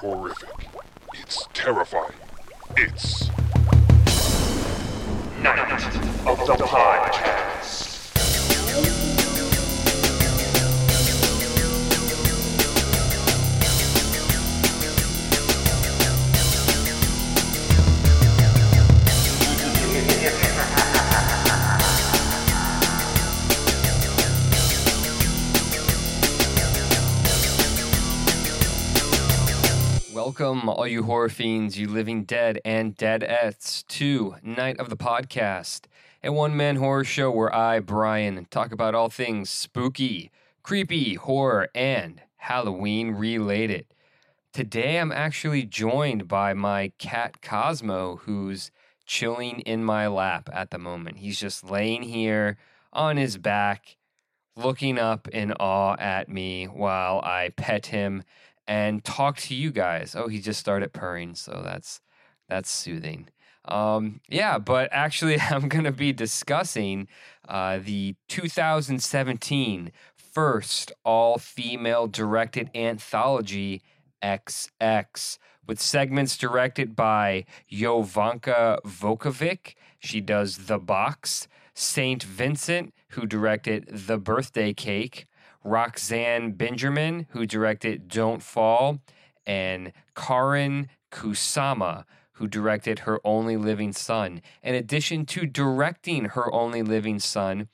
horrific. It's terrifying. It's Night of the Podcast. Welcome, all you horror fiends, you living dead and deadettes, to Night of the Podcast, a one man horror show where I, Brian, talk about all things spooky, creepy, horror, and Halloween related. Today I'm actually joined by my cat Cosmo, who's chilling in my lap at the moment. He's just laying here on his back, looking up in awe at me while I pet him and talk to you guys. Oh, he just started purring, so that's that's soothing. Um, yeah, but actually, I'm going to be discussing uh, the 2017 first all female directed anthology XX with segments directed by Jovanka Vuckovic. She does The Box. Saint Vincent, who directed The Birthday Cake. Roxanne Benjamin, who directed Don't Fall, and Karin Kusama, who directed Her Only Living Son. In addition to directing Her Only Living Son,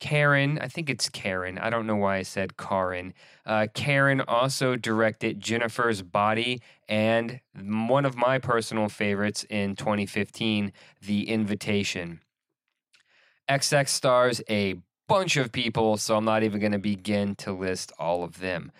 Karen, I think it's Karen. I don't know why I said Karin. Uh, Karen also directed Jennifer's Body and one of my personal favorites in 2015, The Invitation. XX stars a bunch of people, so I'm not even going to begin to list all of them.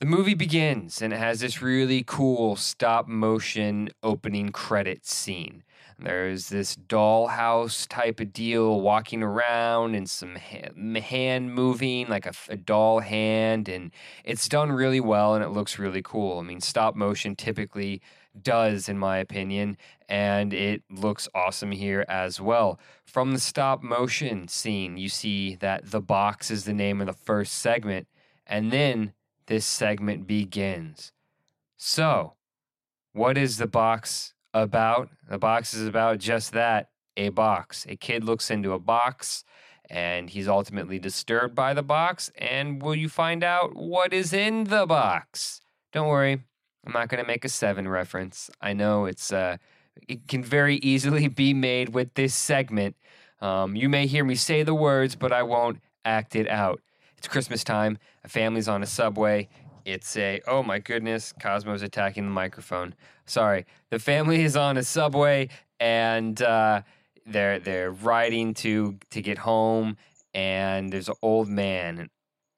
The movie begins and it has this really cool stop motion opening credit scene. There's this dollhouse type of deal walking around and some hand moving, like a, a doll hand, and it's done really well and it looks really cool. I mean, stop motion typically does, in my opinion, and it looks awesome here as well. From the stop motion scene, you see that the box is the name of the first segment, and then this segment begins. So, what is the box about? The box is about just that a box. A kid looks into a box and he's ultimately disturbed by the box. And will you find out what is in the box? Don't worry, I'm not going to make a seven reference. I know it's uh, it can very easily be made with this segment. Um, you may hear me say the words, but I won't act it out. It's Christmas time. A family's on a subway. It's a oh my goodness, Cosmo's attacking the microphone. Sorry, the family is on a subway and uh, they're they're riding to to get home, and there's an old man,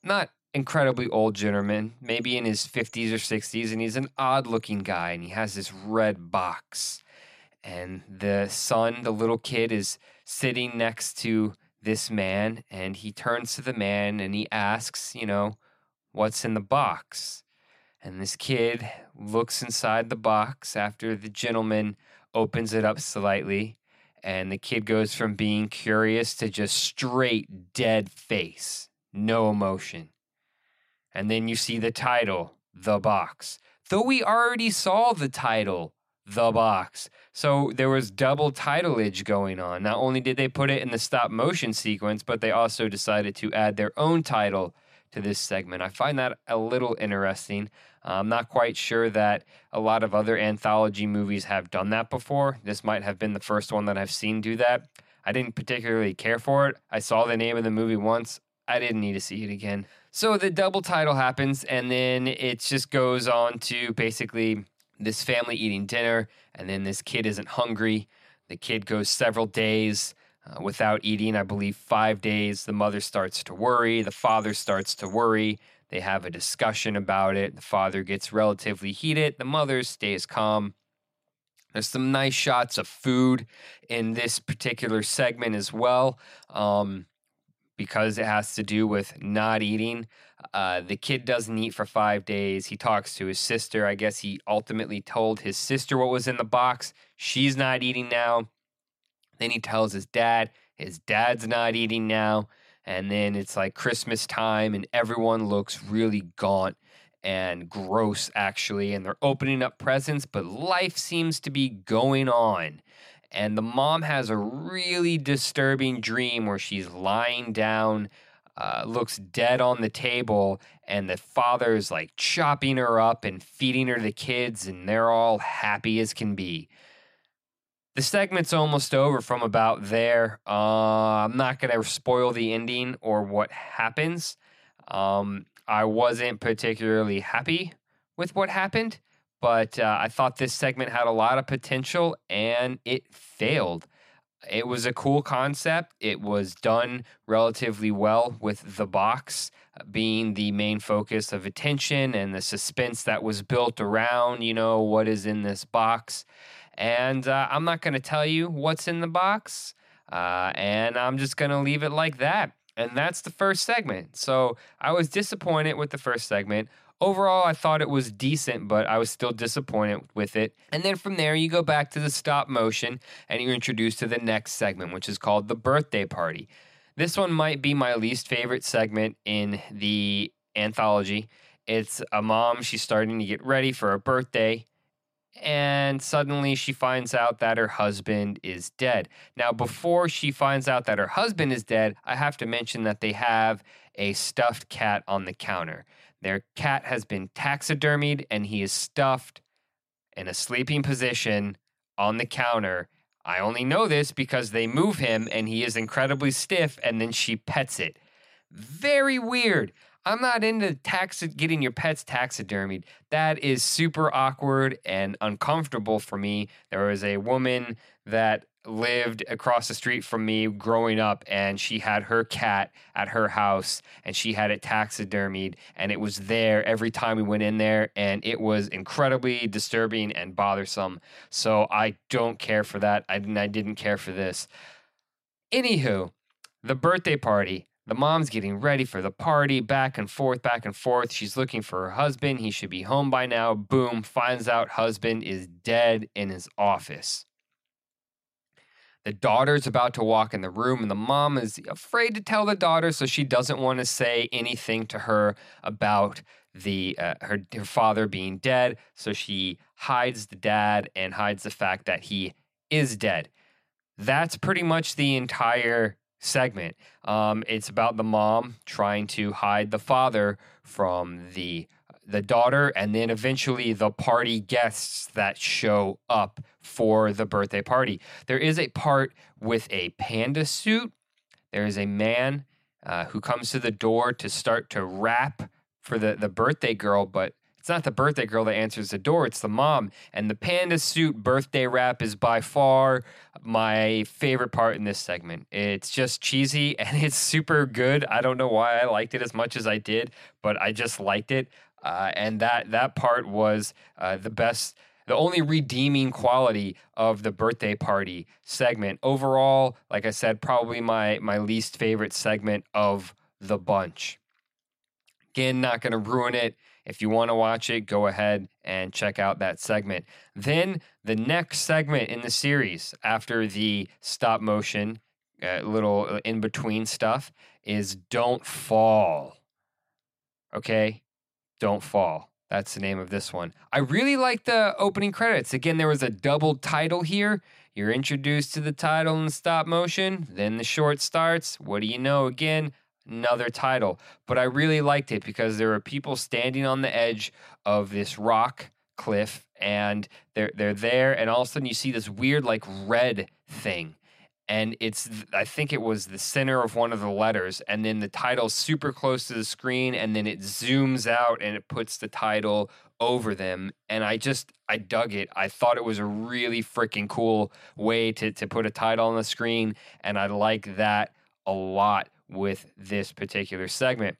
not incredibly old gentleman, maybe in his 50s or 60s, and he's an odd looking guy, and he has this red box. And the son, the little kid, is sitting next to this man, and he turns to the man and he asks, you know, what's in the box? And this kid looks inside the box after the gentleman opens it up slightly. And the kid goes from being curious to just straight dead face, no emotion. And then you see the title, The Box. Though we already saw the title, The Box. So there was double titleage going on. Not only did they put it in the stop motion sequence, but they also decided to add their own title to this segment. I find that a little interesting. I'm not quite sure that a lot of other anthology movies have done that before. This might have been the first one that I've seen do that. I didn't particularly care for it. I saw the name of the movie once. I didn't need to see it again. So the double title happens, and then it just goes on to basically this family eating dinner, and then this kid isn't hungry. The kid goes several days uh, without eating, I believe five days. The mother starts to worry, the father starts to worry. They have a discussion about it. The father gets relatively heated, the mother stays calm. There's some nice shots of food in this particular segment as well. Um, because it has to do with not eating. Uh, the kid doesn't eat for five days. He talks to his sister. I guess he ultimately told his sister what was in the box. She's not eating now. Then he tells his dad. His dad's not eating now. And then it's like Christmas time, and everyone looks really gaunt and gross, actually. And they're opening up presents, but life seems to be going on. And the mom has a really disturbing dream where she's lying down, uh, looks dead on the table, and the father's like chopping her up and feeding her the kids, and they're all happy as can be. The segment's almost over from about there. Uh, I'm not going to spoil the ending or what happens. Um, I wasn't particularly happy with what happened, but uh, I thought this segment had a lot of potential and it failed. It was a cool concept. It was done relatively well with the box being the main focus of attention and the suspense that was built around, you know, what is in this box. And uh, I'm not going to tell you what's in the box. Uh, and I'm just going to leave it like that. And that's the first segment. So I was disappointed with the first segment. Overall, I thought it was decent, but I was still disappointed with it. And then from there, you go back to the stop motion and you're introduced to the next segment, which is called the birthday party. This one might be my least favorite segment in the anthology. It's a mom, she's starting to get ready for a birthday and suddenly she finds out that her husband is dead. Now, before she finds out that her husband is dead, I have to mention that they have a stuffed cat on the counter. Their cat has been taxidermied and he is stuffed in a sleeping position on the counter. I only know this because they move him and he is incredibly stiff and then she pets it. Very weird. I'm not into tax getting your pets taxidermied. That is super awkward and uncomfortable for me. There was a woman that lived across the street from me growing up and she had her cat at her house and she had it taxidermied and it was there every time we went in there and it was incredibly disturbing and bothersome so i don't care for that i didn't, I didn't care for this anywho the birthday party the mom's getting ready for the party, back and forth, back and forth. She's looking for her husband. He should be home by now. Boom, finds out husband is dead in his office. The daughter's about to walk in the room, and the mom is afraid to tell the daughter, so she doesn't want to say anything to her about the uh, her, her father being dead. So she hides the dad and hides the fact that he is dead. That's pretty much the entire segment. Um, it's about the mom trying to hide the father from the the daughter, and then eventually the party guests that show up for the birthday party. There is a part with a panda suit. There is a man uh, who comes to the door to start to rap for the, the birthday girl, but it's not the birthday girl that answers the door, it's the mom. And the panda suit birthday rap is by far my favorite part in this segment. It's just cheesy and it's super good. I don't know why I liked it as much as I did, but I just liked it. Uh, and that that part was uh, the best the only redeeming quality of the birthday party segment overall like i said probably my my least favorite segment of the bunch again not going to ruin it if you want to watch it, go ahead and check out that segment. Then the next segment in the series after the stop motion, uh, little uh, in between stuff, is Don't Fall. Okay? Don't Fall. That's the name of this one. I really like the opening credits. Again, there was a double title here. You're introduced to the title in stop motion, then the short starts. What do you know? Again, another title. But I really liked it because there are people standing on the edge of this rock cliff and they're they're there and all of a sudden you see this weird like red thing. And it's i think it was the center of one of the letters and then the title super close to the screen and then it zooms out and it puts the title over them. And i just i dug it. I thought it was a really freaking cool way to, to put a title on the screen and i like that a lot with this particular segment.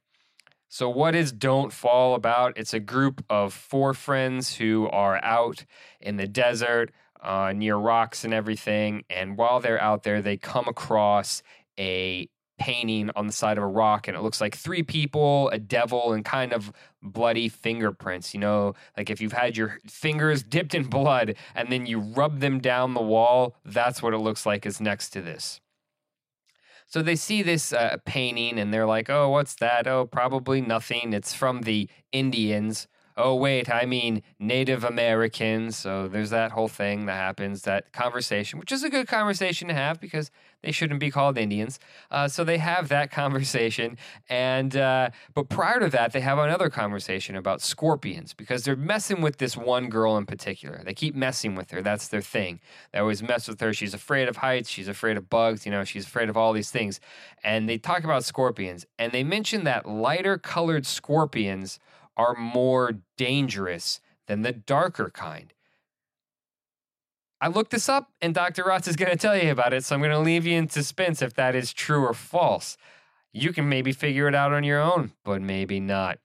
So, what is Don't Fall about? It's a group of four friends who are out in the desert uh, near rocks and everything. And while they're out there, they come across a painting on the side of a rock and it looks like three people, a devil, and kind of bloody fingerprints. You know, like if you've had your fingers dipped in blood and then you rub them down the wall, that's what it looks like is next to this. So they see this uh, painting and they're like, oh, what's that? Oh, probably nothing. It's from the Indians oh, wait, I mean Native Americans. So there's that whole thing that happens, that conversation, which is a good conversation to have because they shouldn't be called Indians. Uh, so they have that conversation. And, uh, but prior to that, they have another conversation about scorpions because they're messing with this one girl in particular. They keep messing with her. That's their thing. They always mess with her. She's afraid of heights. She's afraid of bugs. You know, she's afraid of all these things. And they talk about scorpions. And they mention that lighter colored scorpions are more dangerous than the darker kind. I looked this up, and Dr. Ross is going to tell you about it, so I'm going to leave you in suspense if that is true or false. You can maybe figure it out on your own, but maybe not.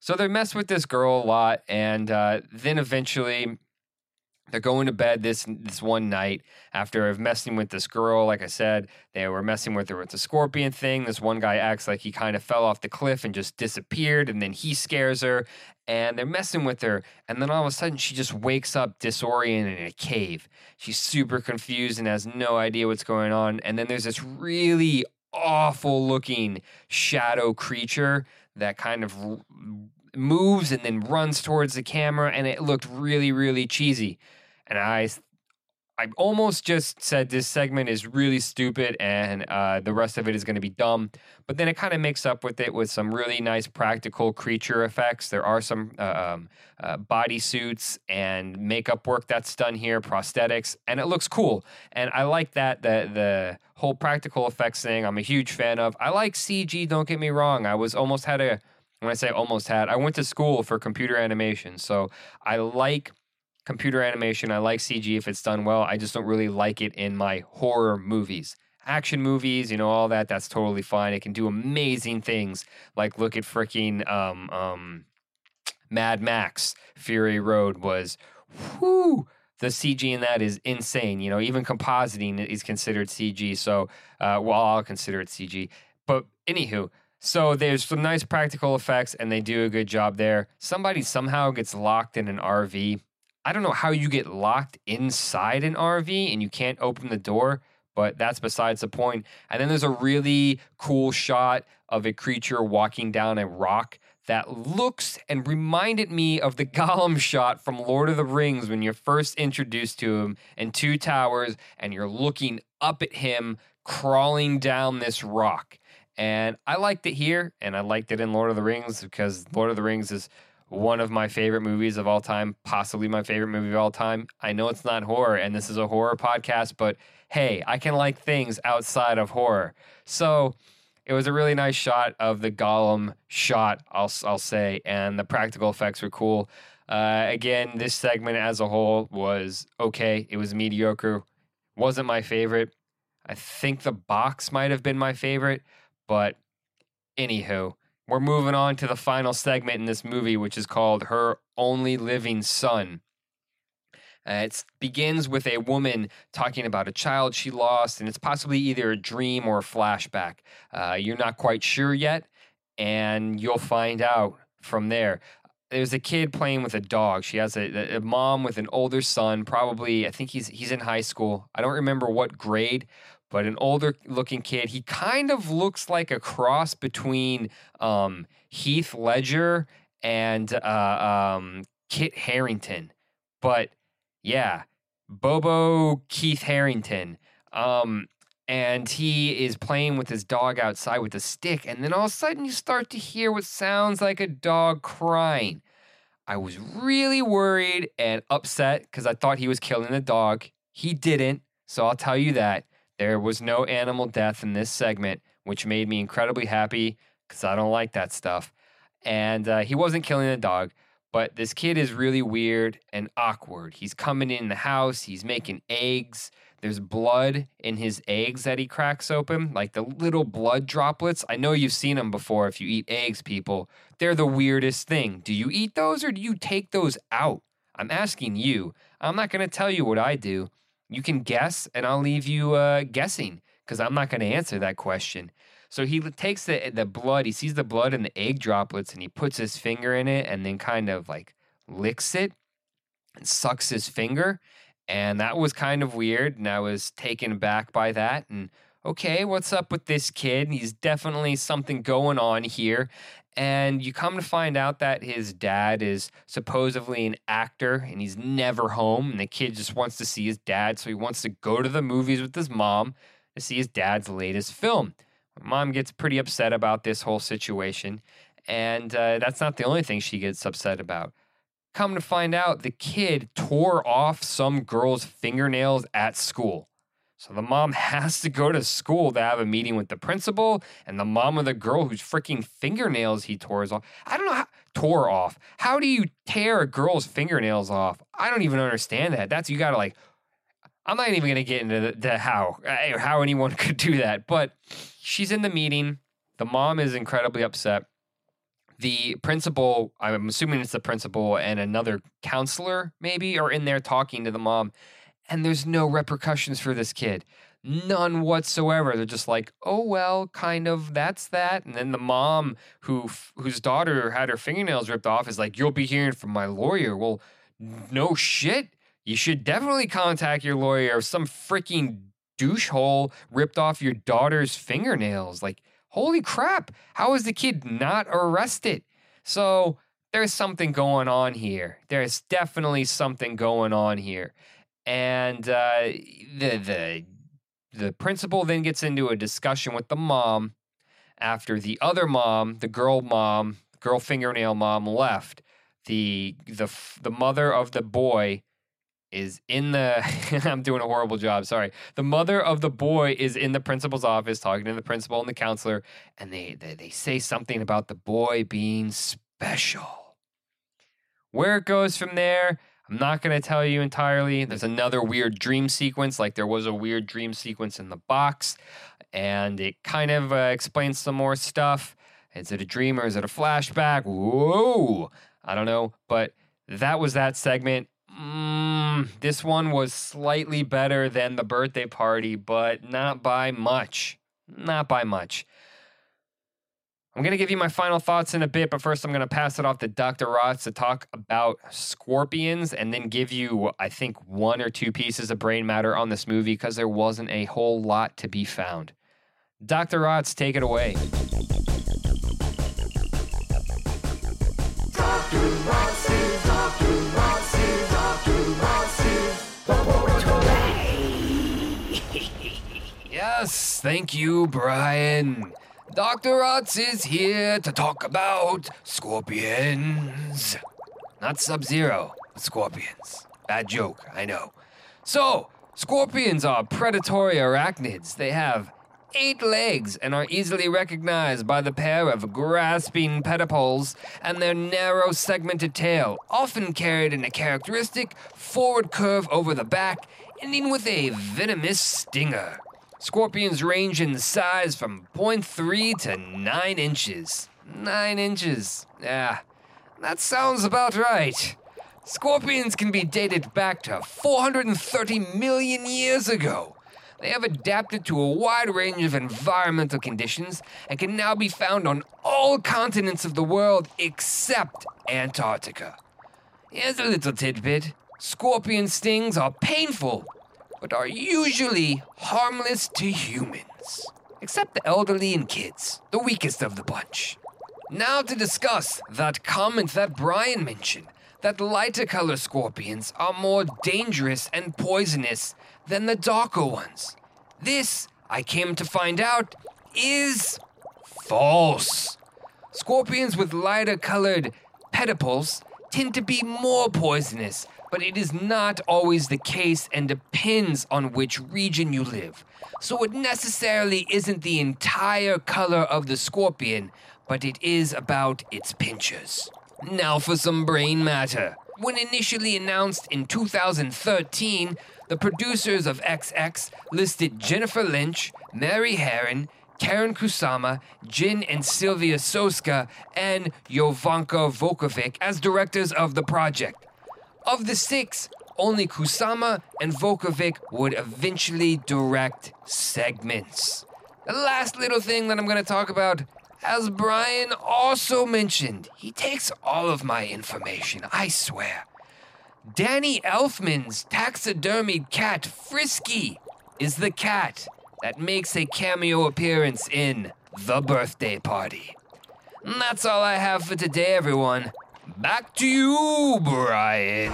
So they mess with this girl a lot, and uh, then eventually they're going to bed this this one night after messing with this girl. Like I said, they were messing with her with the scorpion thing. This one guy acts like he kind of fell off the cliff and just disappeared, and then he scares her, and they're messing with her, and then all of a sudden she just wakes up disoriented in a cave. She's super confused and has no idea what's going on. And then there's this really awful looking shadow creature that kind of moves and then runs towards the camera, and it looked really, really cheesy. And I, I almost just said this segment is really stupid, and uh, the rest of it is going to be dumb. But then it kind of makes up with it with some really nice practical creature effects. There are some uh, um, uh, body suits and makeup work that's done here, prosthetics, and it looks cool. And I like that the the whole practical effects thing. I'm a huge fan of. I like CG. Don't get me wrong. I was almost had a when I say almost had, I went to school for computer animation. So I like computer animation. I like CG if it's done well. I just don't really like it in my horror movies. Action movies, you know, all that, that's totally fine. It can do amazing things. Like look at freaking um, um, Mad Max Fury Road was whoo the CG in that is insane. You know, even compositing is considered CG. So, uh, well, I'll consider it CG. But anywho, so there's some nice practical effects, and they do a good job there. Somebody somehow gets locked in an RV. I don't know how you get locked inside an RV and you can't open the door, but that's besides the point. And then there's a really cool shot of a creature walking down a rock that looks and reminded me of the Gollum shot from Lord of the Rings when you're first introduced to him in Two Towers and you're looking up at him crawling down this rock. And I liked it here, and I liked it in Lord of the Rings because Lord of the Rings is one of my favorite movies of all time, possibly my favorite movie of all time. I know it's not horror, and this is a horror podcast, but hey, I can like things outside of horror. So it was a really nice shot of the Gollum shot, I'll, I'll say, and the practical effects were cool. Uh, again, this segment as a whole was okay. It was mediocre. Wasn't my favorite. I think the box might have been my favorite, but anywho, we're moving on to the final segment in this movie, which is called Her Only Living Son. Uh, it begins with a woman talking about a child she lost, and it's possibly either a dream or a flashback. Uh, you're not quite sure yet, and you'll find out from there. There's a kid playing with a dog. She has a, a mom with an older son, probably, I think he's, he's in high school. I don't remember what grade, but an older looking kid. He kind of looks like a cross between um, Heath Ledger and uh, um, Kit Harington. But yeah, Bobo Keith Harington. Um, and he is playing with his dog outside with a stick. And then all of a sudden, you start to hear what sounds like a dog crying. I was really worried and upset because I thought he was killing the dog. He didn't. So I'll tell you that. There was no animal death in this segment, which made me incredibly happy because I don't like that stuff. And uh, he wasn't killing the dog, but this kid is really weird and awkward. He's coming in the house, he's making eggs. There's blood in his eggs that he cracks open, like the little blood droplets. I know you've seen them before if you eat eggs, people. They're the weirdest thing. Do you eat those or do you take those out? I'm asking you. I'm not going to tell you what I do. You can guess, and I'll leave you uh, guessing because I'm not going to answer that question. So he takes the the blood, he sees the blood and the egg droplets, and he puts his finger in it, and then kind of like licks it and sucks his finger. And that was kind of weird, and I was taken back by that. And okay, what's up with this kid? He's definitely something going on here. And you come to find out that his dad is supposedly an actor and he's never home. And the kid just wants to see his dad. So he wants to go to the movies with his mom to see his dad's latest film. Mom gets pretty upset about this whole situation. And uh, that's not the only thing she gets upset about. Come to find out, the kid tore off some girl's fingernails at school. So the mom has to go to school to have a meeting with the principal and the mom of the girl whose freaking fingernails he tore off. I don't know how tore off. How do you tear a girl's fingernails off? I don't even understand that. That's you gotta like. I'm not even gonna get into the, the how uh, how anyone could do that. But she's in the meeting. The mom is incredibly upset. The principal, I'm assuming it's the principal and another counselor, maybe, are in there talking to the mom and there's no repercussions for this kid. None whatsoever. They're just like, oh well, kind of. That's that. And then the mom, who whose daughter had her fingernails ripped off, is like, "You'll be hearing from my lawyer." Well, no shit. You should definitely contact your lawyer. If some freaking douchehole ripped off your daughter's fingernails, like, holy crap! How is the kid not arrested? So there's something going on here. There's definitely something going on here and uh, the the the principal then gets into a discussion with the mom after the other mom, the girl mom, girl fingernail mom left. The the the mother of the boy is in the I'm doing a horrible job, sorry. The mother of the boy is in the principal's office talking to the principal and the counselor and they they, they say something about the boy being special. Where it goes from there, I'm not going to tell you entirely. There's another weird dream sequence, like there was a weird dream sequence in the box, and it kind of uh, explains some more stuff. Is it a dream or is it a flashback? Whoa! I don't know, but that was that segment. Mm, this one was slightly better than the birthday party, but not by much. Not by much. I'm going to give you my final thoughts in a bit, but first I'm going to pass it off to Dr. Ross to talk about scorpions and then give you, I think, one or two pieces of brain matter on this movie because there wasn't a whole lot to be found. Dr. Rotz, take it away. yes, thank you, Brian. Dr. Otz is here to talk about scorpions. Not Sub Zero, but scorpions. Bad joke, I know. So, scorpions are predatory arachnids. They have eight legs and are easily recognized by the pair of grasping pedipalps and their narrow segmented tail, often carried in a characteristic forward curve over the back, ending with a venomous stinger. Scorpions range in size from 0.3 to 9 inches. 9 inches. Yeah, that sounds about right. Scorpions can be dated back to 430 million years ago. They have adapted to a wide range of environmental conditions and can now be found on all continents of the world except Antarctica. Here's a little tidbit scorpion stings are painful but are usually harmless to humans, except the elderly and kids, the weakest of the bunch. Now to discuss that comment that Brian mentioned that lighter color scorpions are more dangerous and poisonous than the darker ones. This, I came to find out, is false. Scorpions with lighter colored pedipalps tend to be more poisonous but it is not always the case and depends on which region you live. So it necessarily isn't the entire color of the scorpion, but it is about its pinchers. Now for some brain matter. When initially announced in 2013, the producers of XX listed Jennifer Lynch, Mary Harron, Karen Kusama, Jen and Sylvia Soska, and Jovanka Vuckovic as directors of the project. Of the six, only Kusama and Vuckovic would eventually direct segments. The last little thing that I'm going to talk about, as Brian also mentioned, he takes all of my information, I swear. Danny Elfman's taxidermied cat, Frisky, is the cat that makes a cameo appearance in The Birthday Party. And that's all I have for today, everyone. Back to you, Brian.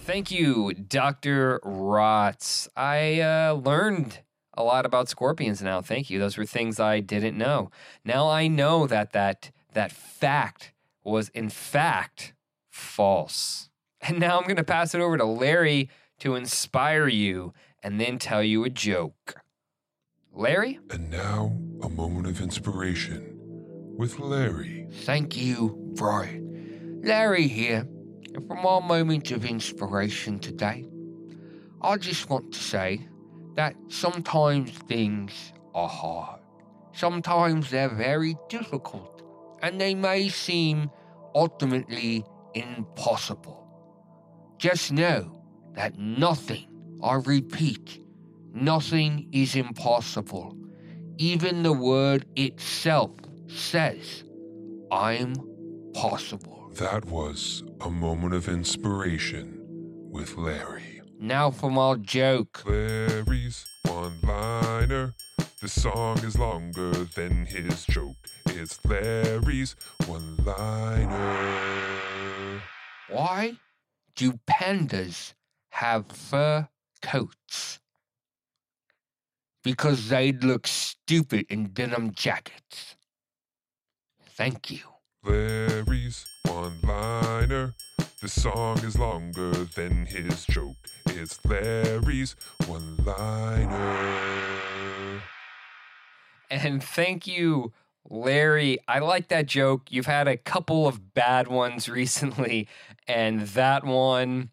Thank you, Dr. Rotz. I uh, learned a lot about scorpions now. Thank you. Those were things I didn't know. Now I know that that that fact was in fact false. And now I'm going to pass it over to Larry to inspire you and then tell you a joke. Larry? And now, a moment of inspiration with Larry. Thank you, Brian. Larry here, and from our moment of inspiration today, I just want to say that sometimes things are hard. Sometimes they're very difficult, and they may seem ultimately impossible. Just know that nothing, I repeat, nothing is impossible. Even the word itself says, I'm possible. That was a moment of inspiration with Larry. Now for my joke. Larry's one liner. The song is longer than his joke. It's Larry's one liner. Why do pandas have fur coats? Because they'd look stupid in denim jackets. Thank you. Larry's one liner. The song is longer than his joke. It's Larry's one liner. And thank you, Larry. I like that joke. You've had a couple of bad ones recently, and that one,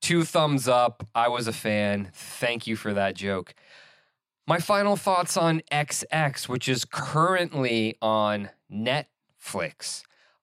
two thumbs up. I was a fan. Thank you for that joke. My final thoughts on XX, which is currently on Netflix.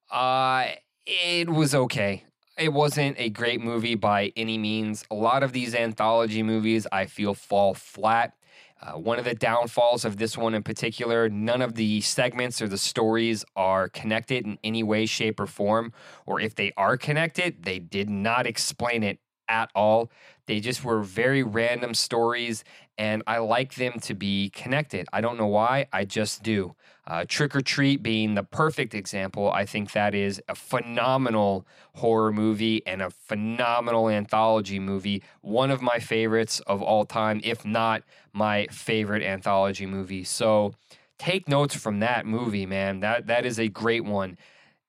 Uh, it was okay. It wasn't a great movie by any means. A lot of these anthology movies I feel fall flat. Uh, one of the downfalls of this one in particular, none of the segments or the stories are connected in any way, shape, or form. Or if they are connected, they did not explain it at all. They just were very random stories, and I like them to be connected. I don't know why, I just do. Uh, Trick 'r Treat being the perfect example, I think that is a phenomenal horror movie and a phenomenal anthology movie. One of my favorites of all time, if not my favorite anthology movie. So take notes from that movie, man. That that is a great one.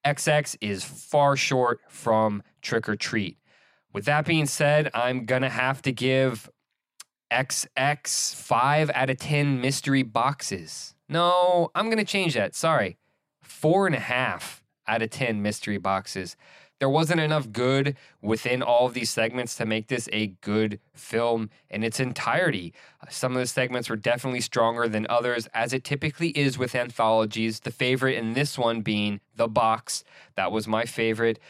XX is far short from Trick 'r Treat. With that being said, I'm gonna have to give XX five out of 10 mystery boxes. No, I'm going to change that. Sorry. Four and a half out of 10 mystery boxes. There wasn't enough good within all of these segments to make this a good film in its entirety. Some of the segments were definitely stronger than others, as it typically is with anthologies. The favorite in this one being The Box. That was my favorite.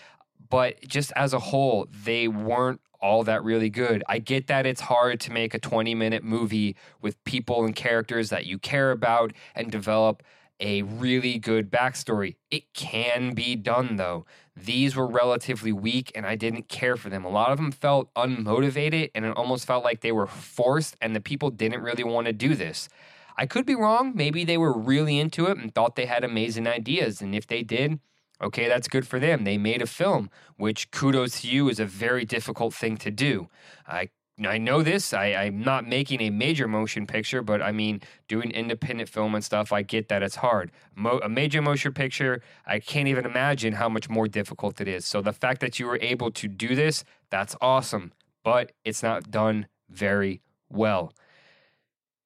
But just as a whole, they weren't all that really good. I get that it's hard to make a 20 minute movie with people and characters that you care about and develop a really good backstory. It can be done though. These were relatively weak and I didn't care for them. A lot of them felt unmotivated and it almost felt like they were forced and the people didn't really want to do this. I could be wrong. Maybe they were really into it and thought they had amazing ideas. And if they did, Okay, that's good for them. They made a film, which kudos to you is a very difficult thing to do. I I know this. I, I'm not making a major motion picture, but I mean, doing independent film and stuff, I get that it's hard. Mo- a major motion picture, I can't even imagine how much more difficult it is. So the fact that you were able to do this, that's awesome, but it's not done very well.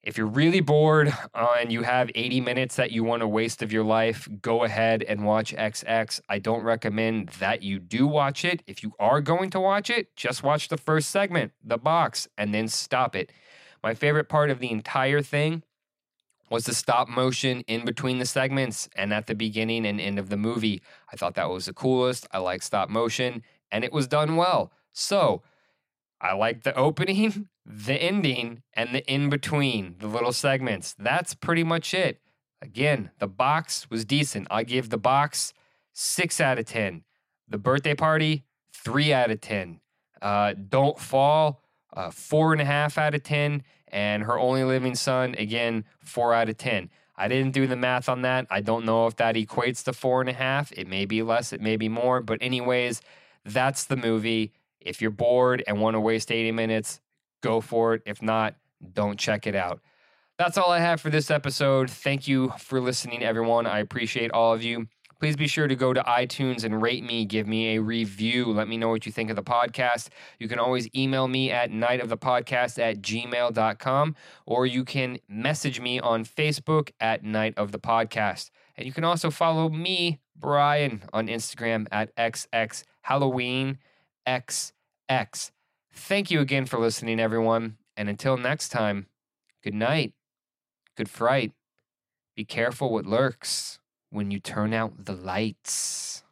If you're really bored and you have 80 minutes that you want to waste of your life, go ahead and watch XX. I don't recommend that you do watch it. If you are going to watch it, just watch the first segment, the box, and then stop it. My favorite part of the entire thing was the stop motion in between the segments and at the beginning and end of the movie. I thought that was the coolest. I like stop motion, and it was done well. So, I like the opening, the ending, and the in between, the little segments. That's pretty much it. Again, the box was decent. I give the box six out of 10. The birthday party, three out of 10. Uh, Don't Fall, uh, four and a half out of 10. And her only living son, again, four out of 10. I didn't do the math on that. I don't know if that equates to four and a half. It may be less, it may be more. But, anyways, that's the movie. If you're bored and want to waste 80 minutes, go for it. If not, don't check it out. That's all I have for this episode. Thank you for listening, everyone. I appreciate all of you. Please be sure to go to iTunes and rate me, give me a review. Let me know what you think of the podcast. You can always email me at nightofthepodcast at gmail.com or you can message me on Facebook at Night of the Podcast. And you can also follow me, Brian, on Instagram at XX Halloween XX. Thank you again for listening, everyone. And until next time, good night, good fright. Be careful what lurks when you turn out the lights.